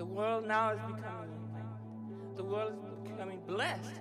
The world now is becoming. The world is becoming blessed.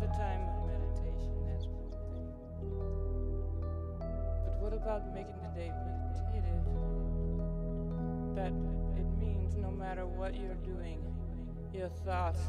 The time of meditation, that's one thing. But what about making the day meditative? That it means no matter what you're doing, your thoughts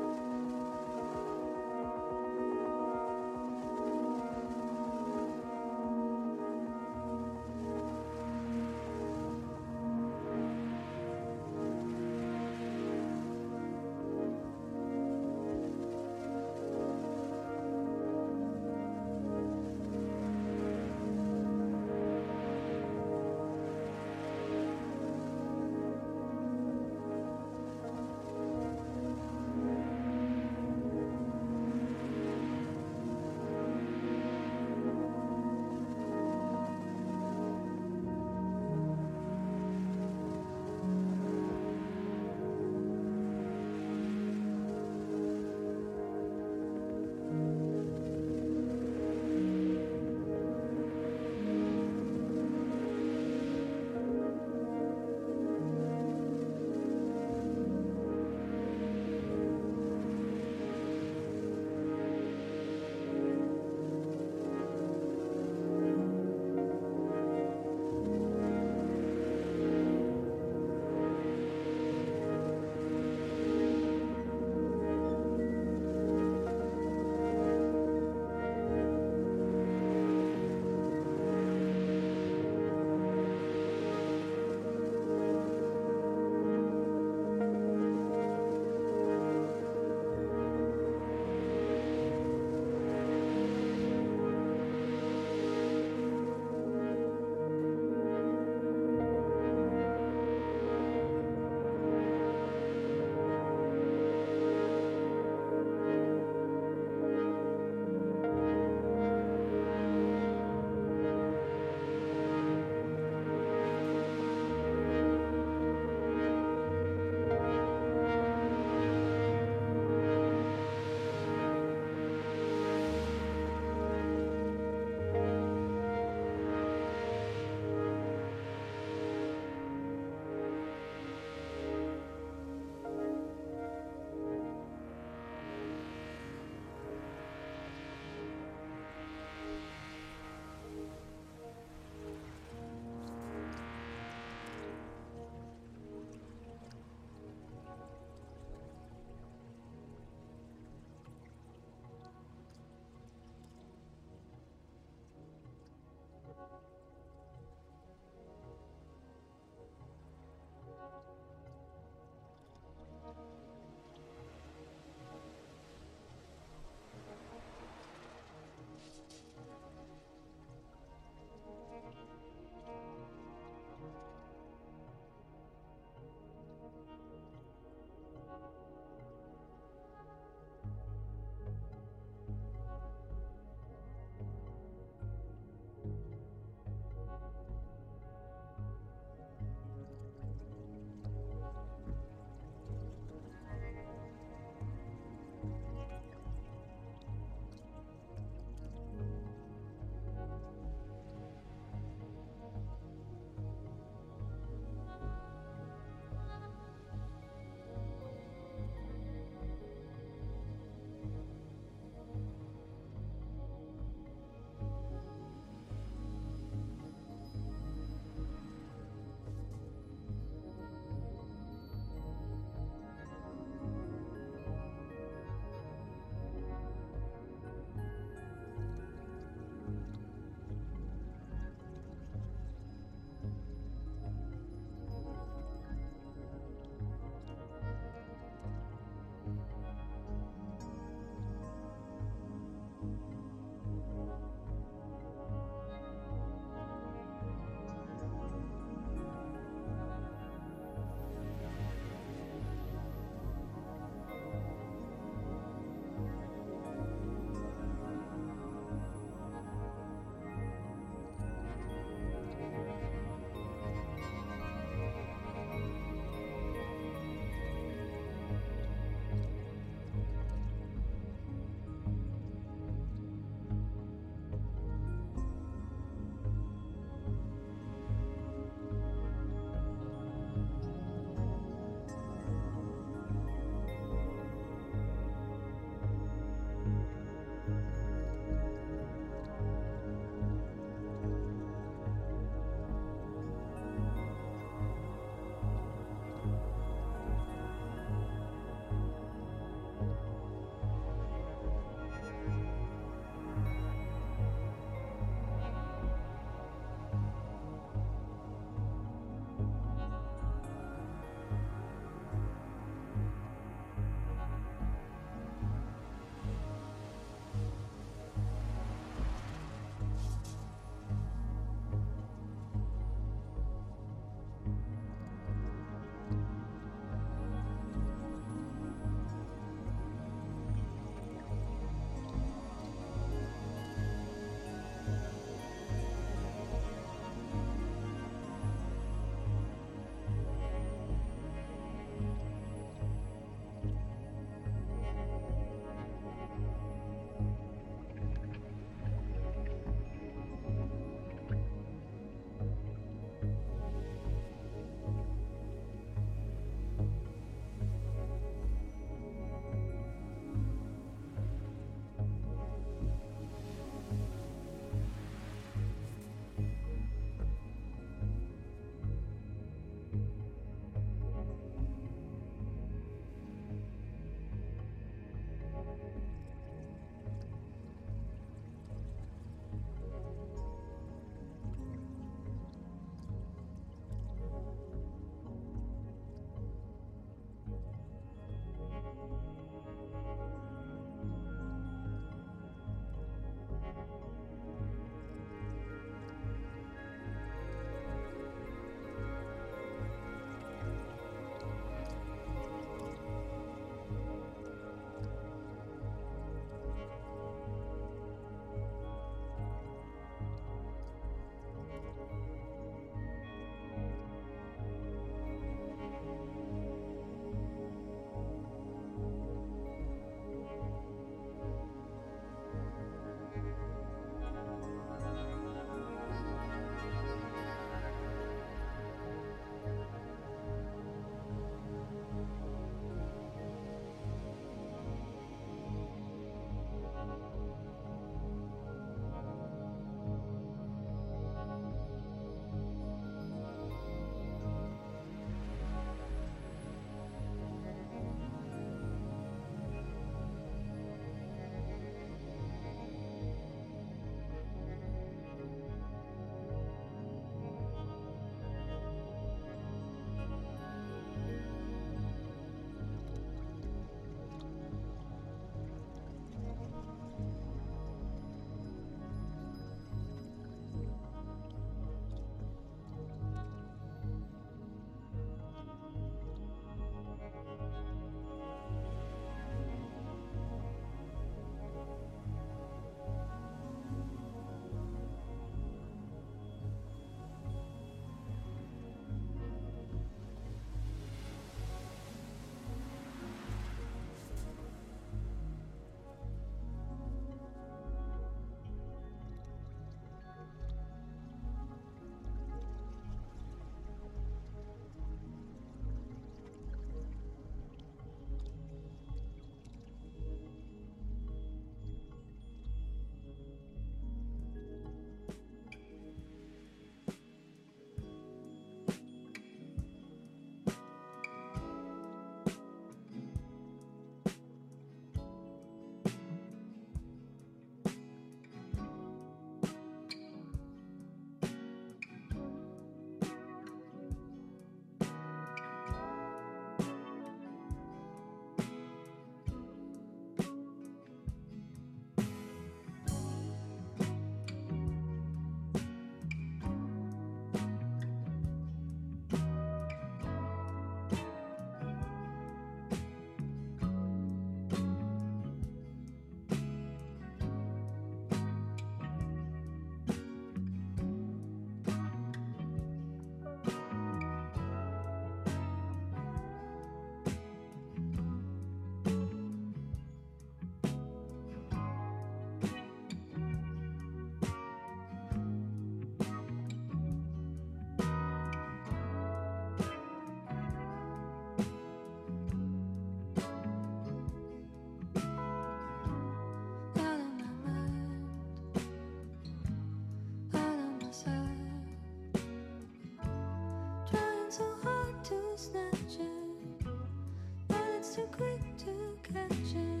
Too quick to catch it.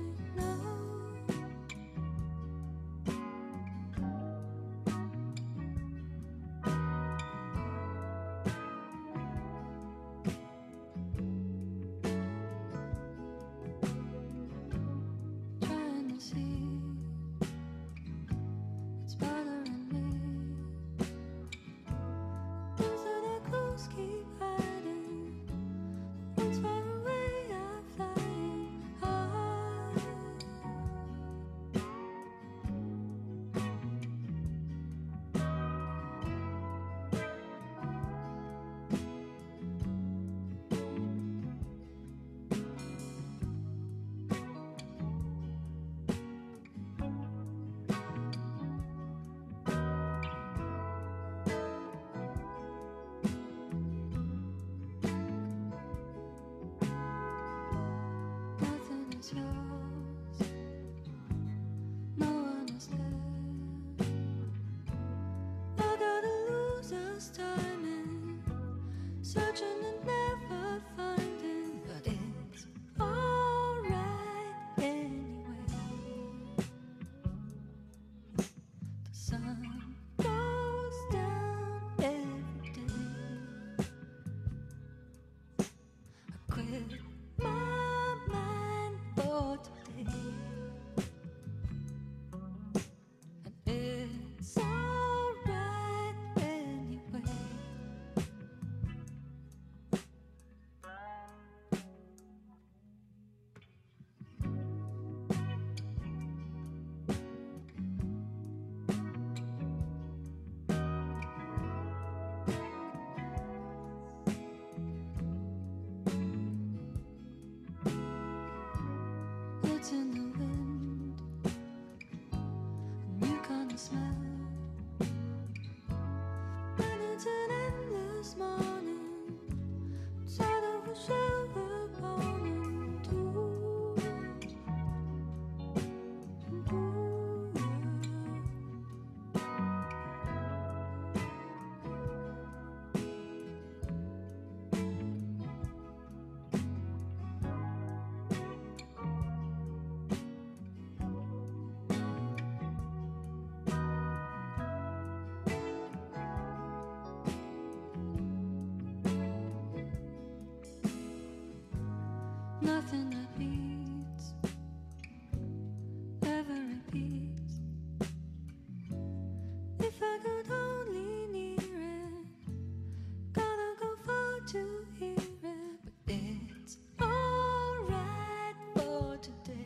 just timing, such a something that beats every beat. If I could only it, gotta go far to hear it. But it's alright for today.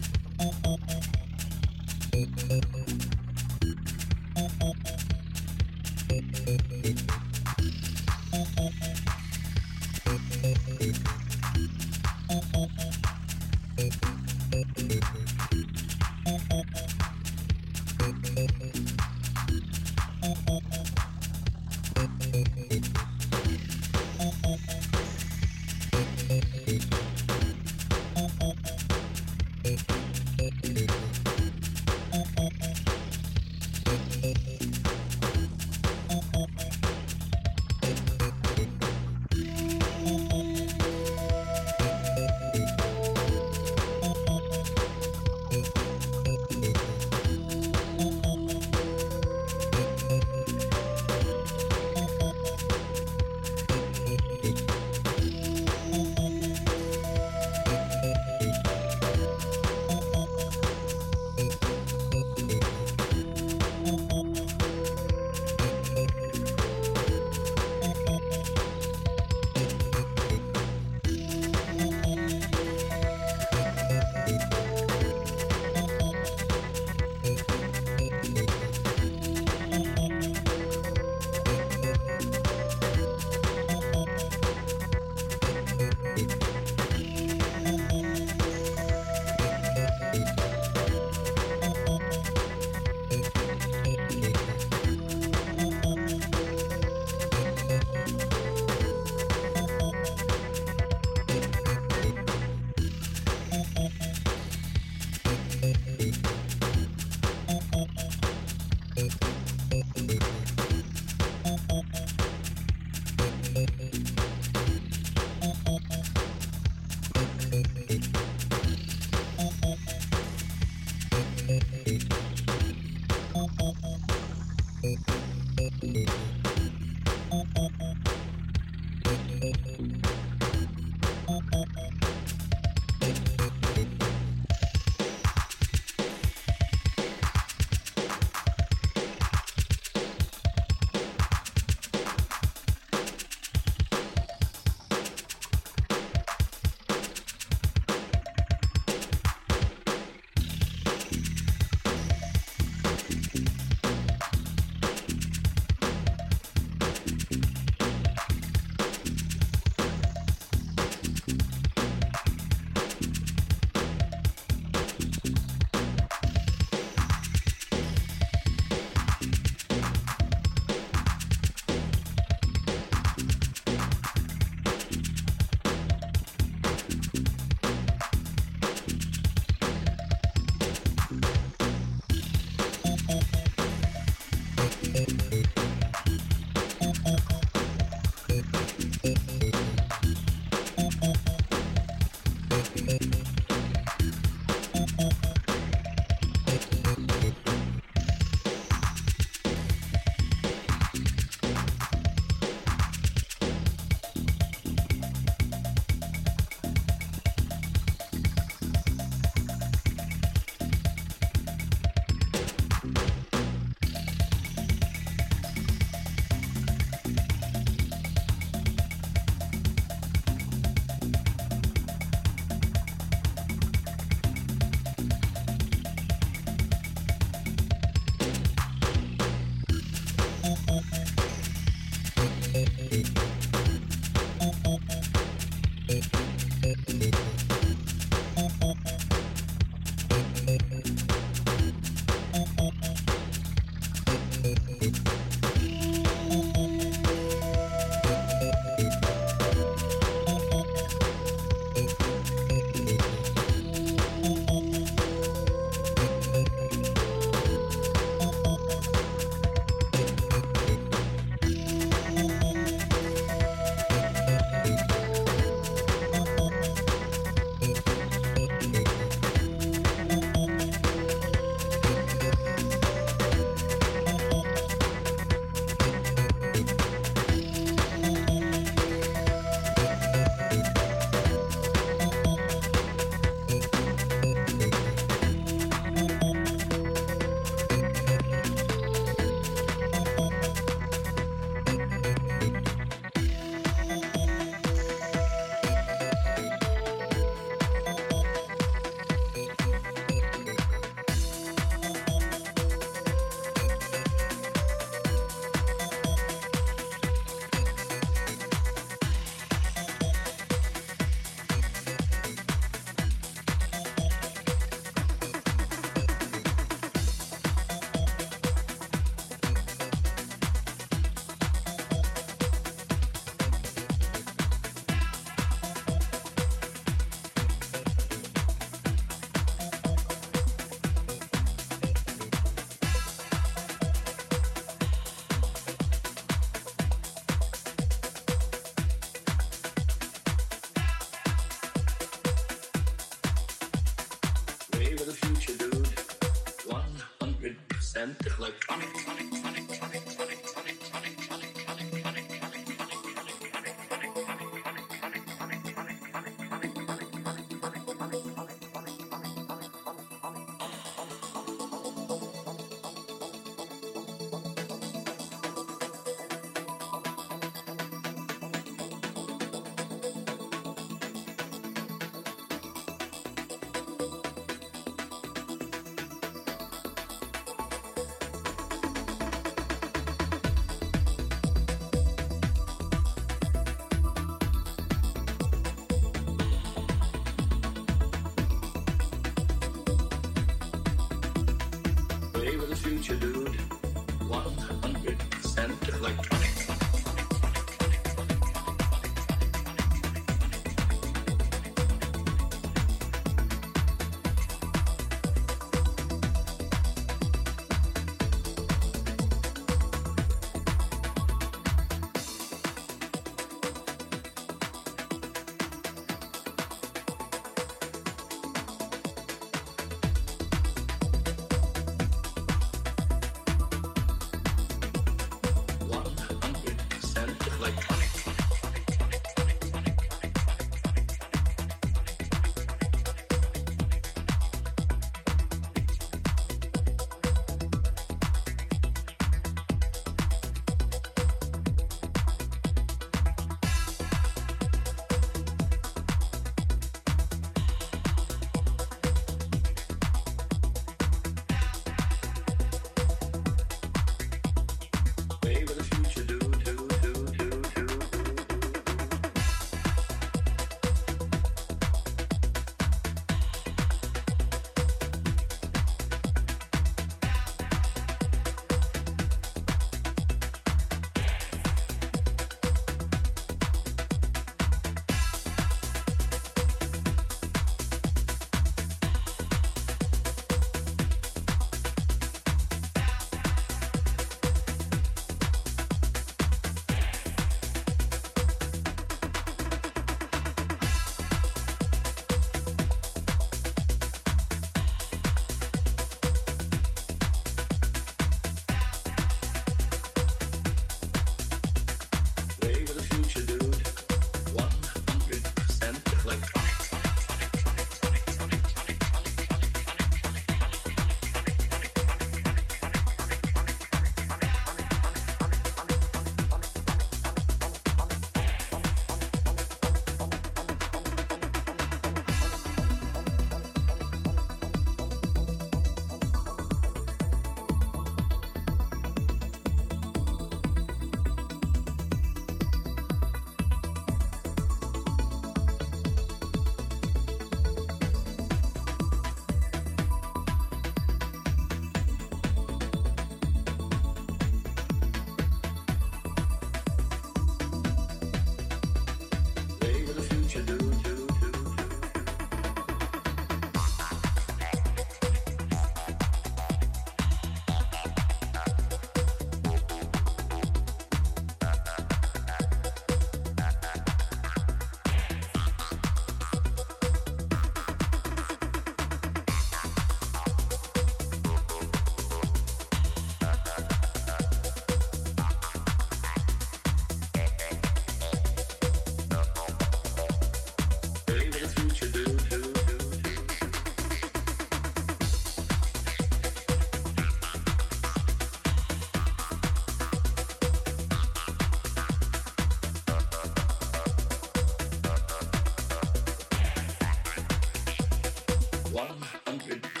country.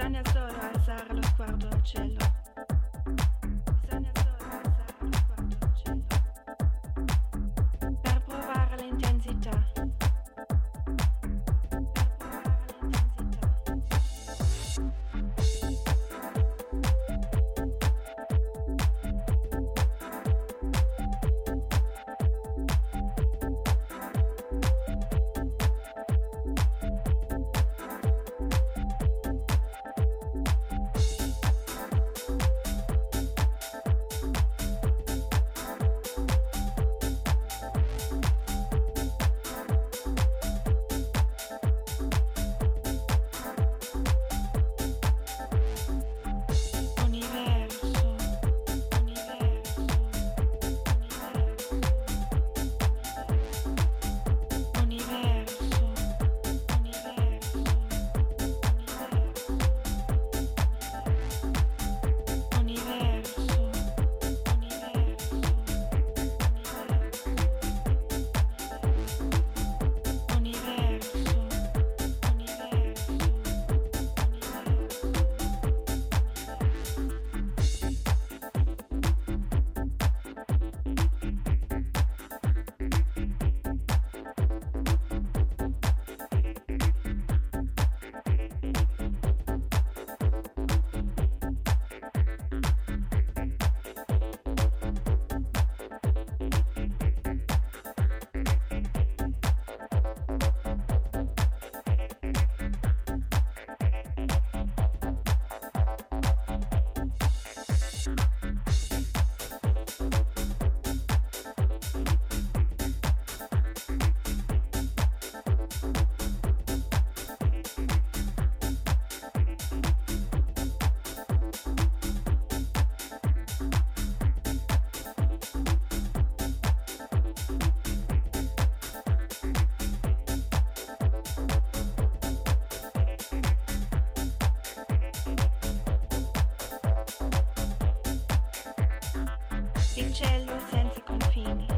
anni a solo alzare lo sguardo al cielo. in cielo senza confini.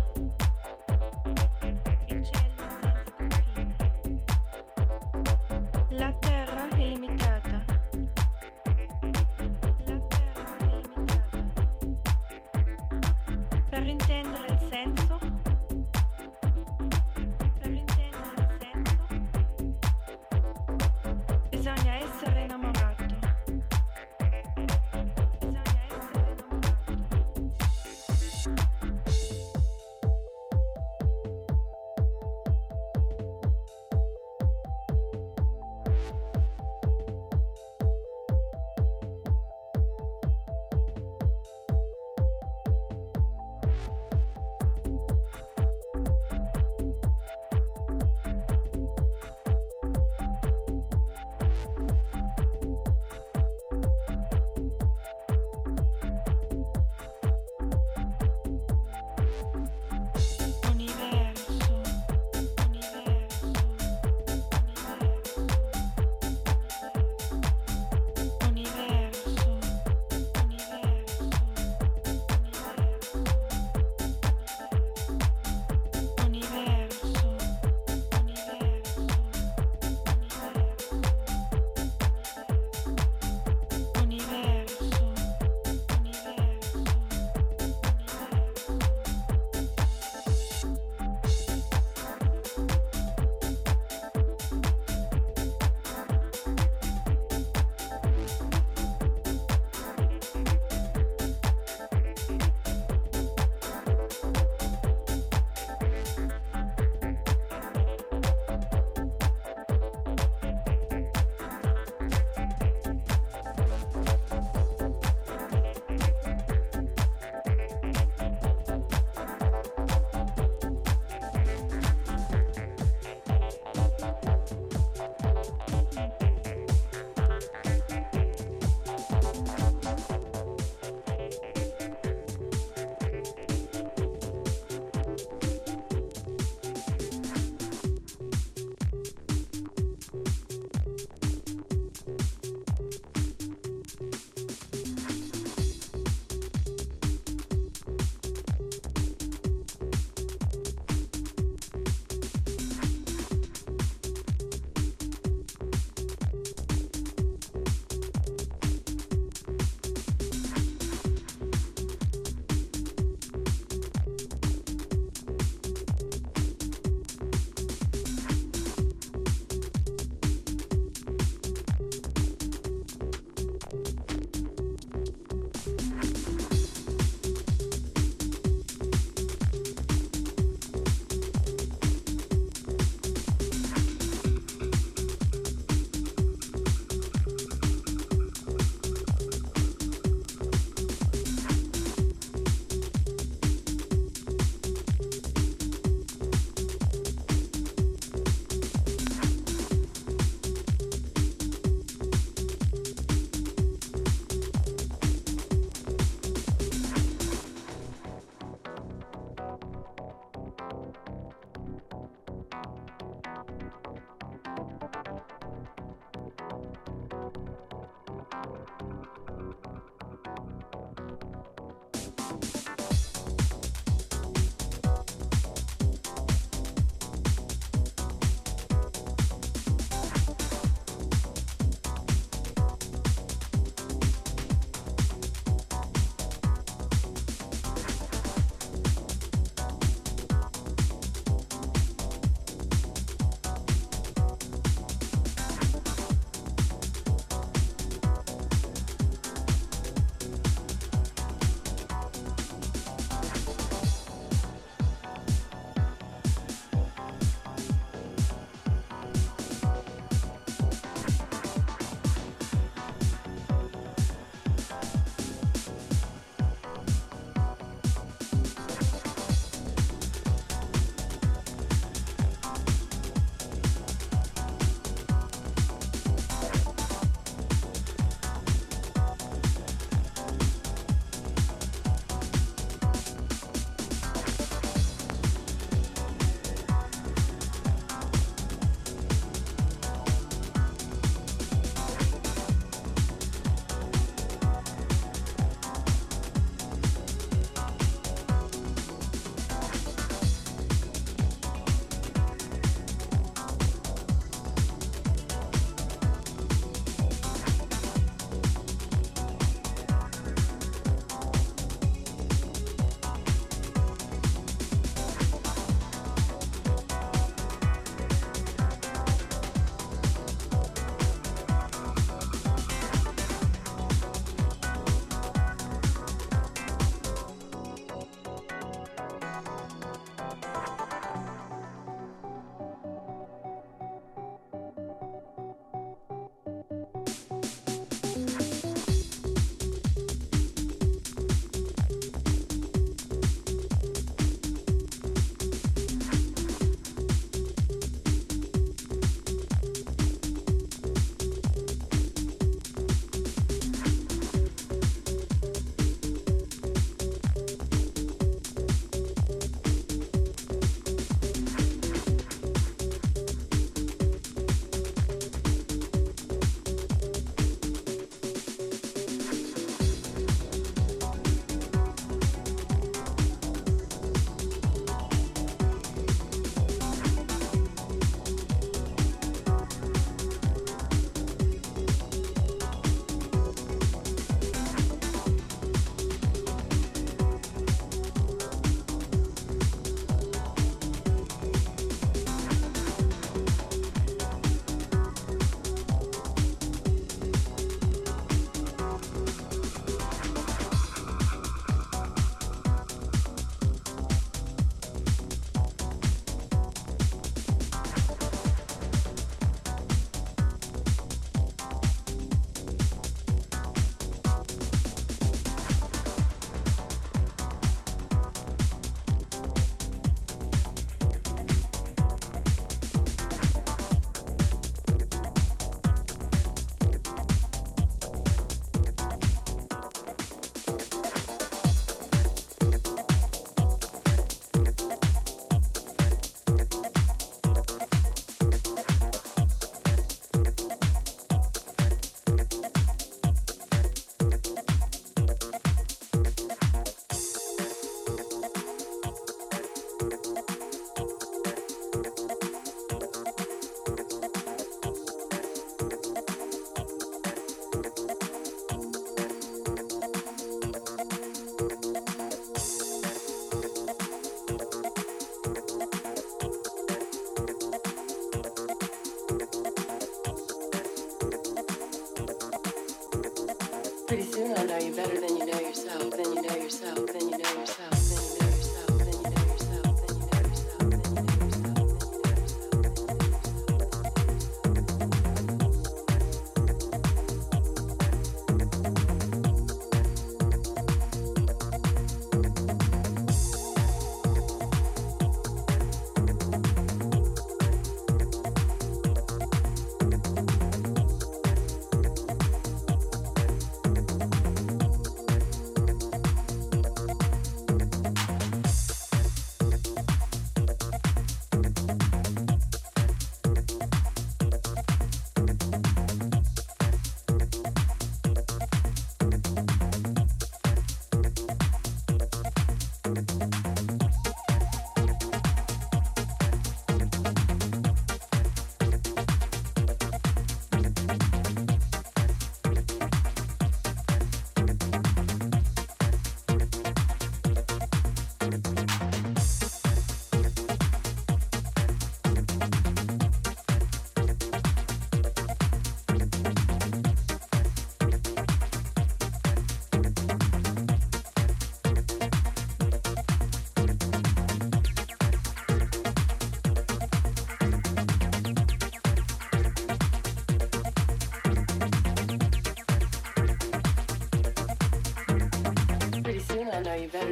Pretty soon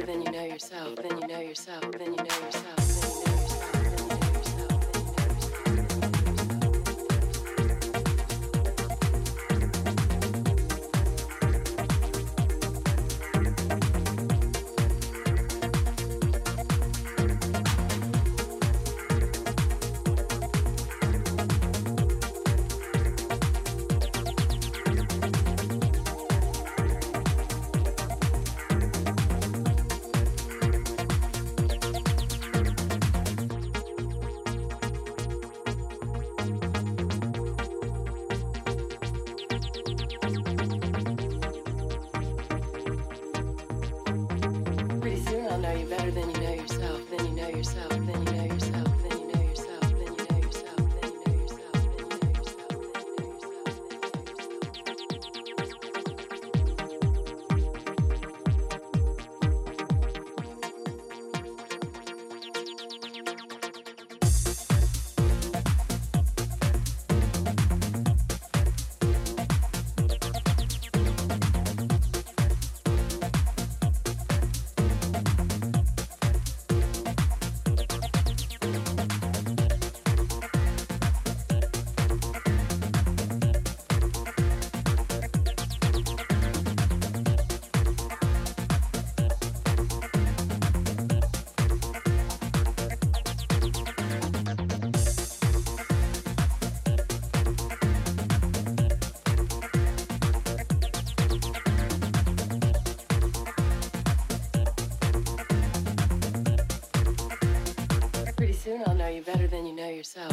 I'll you better than you know yourself,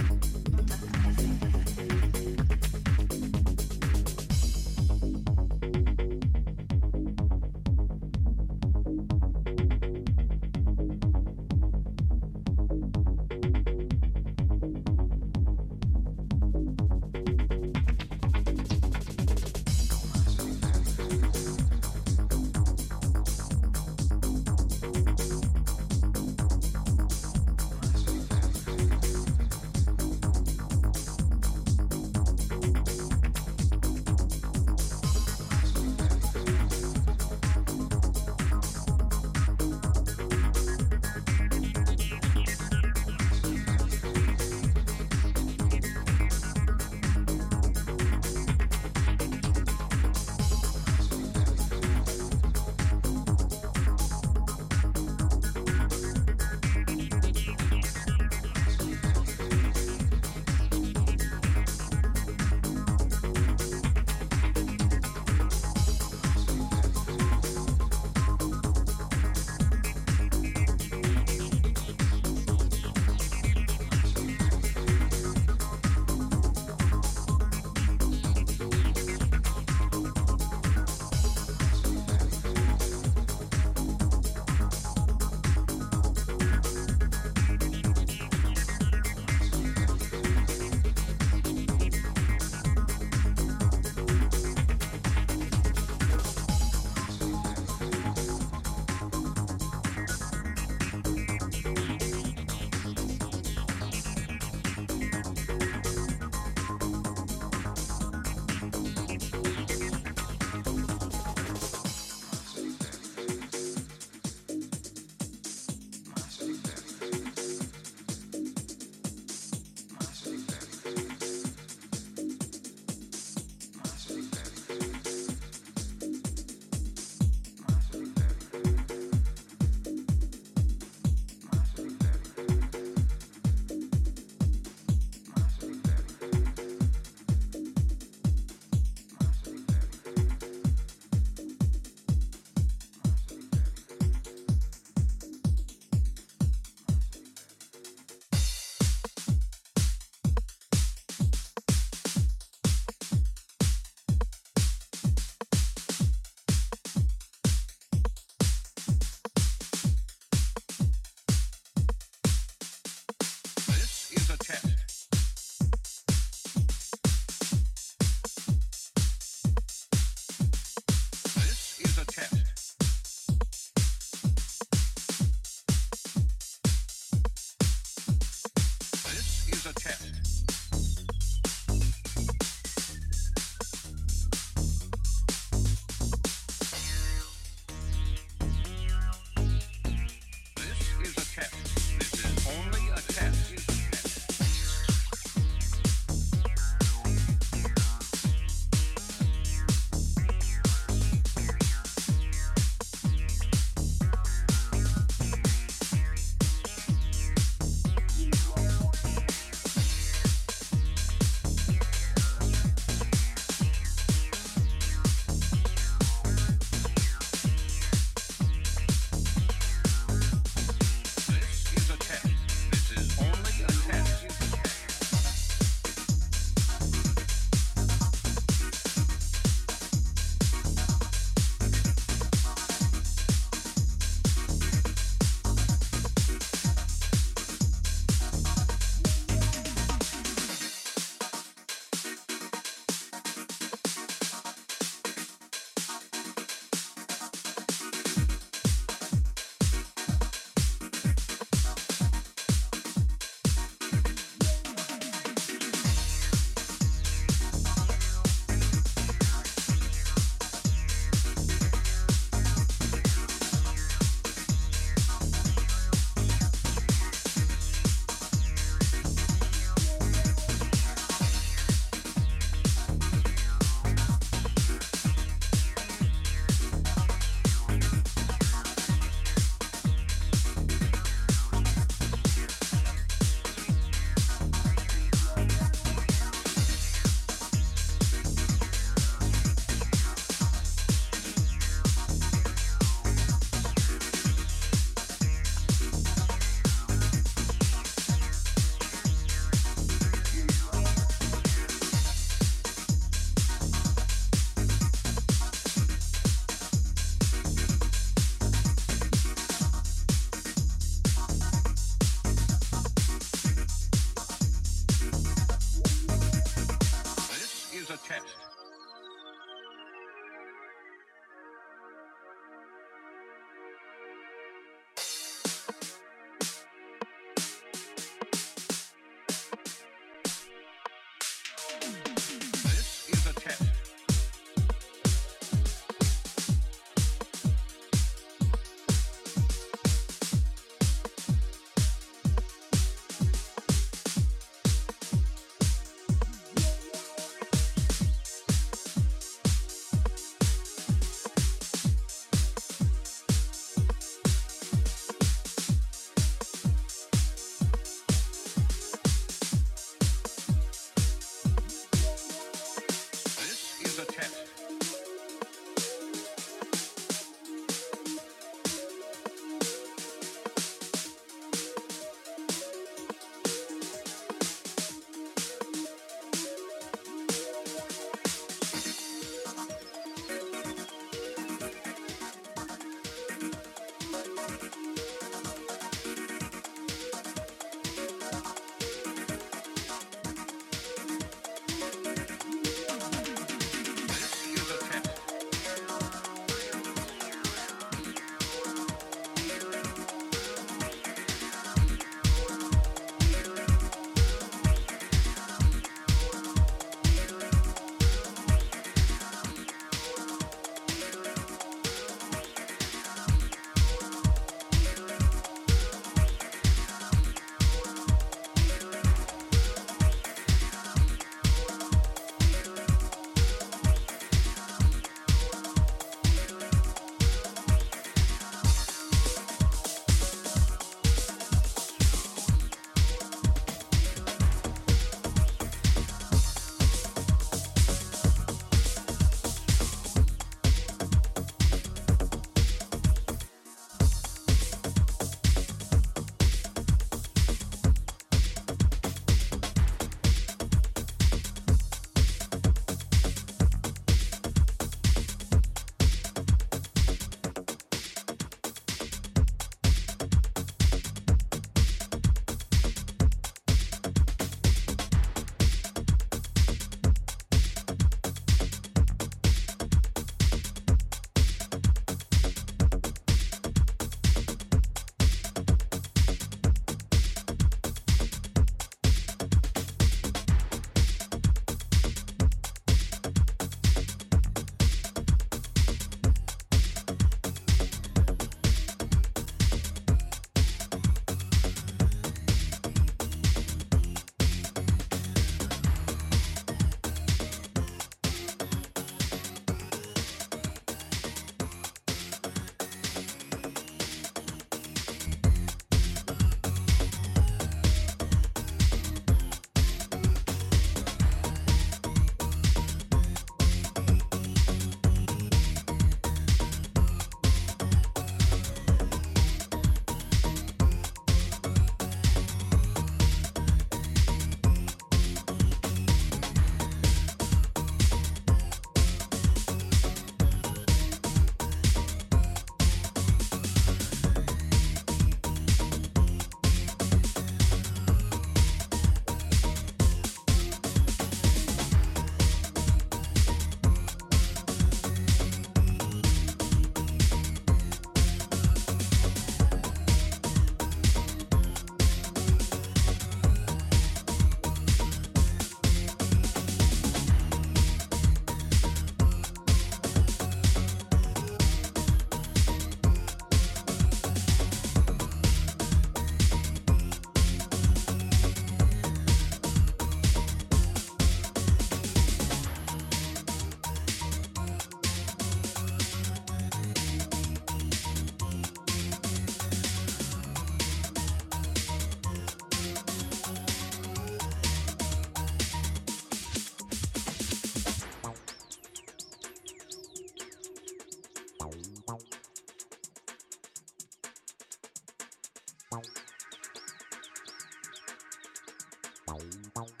Música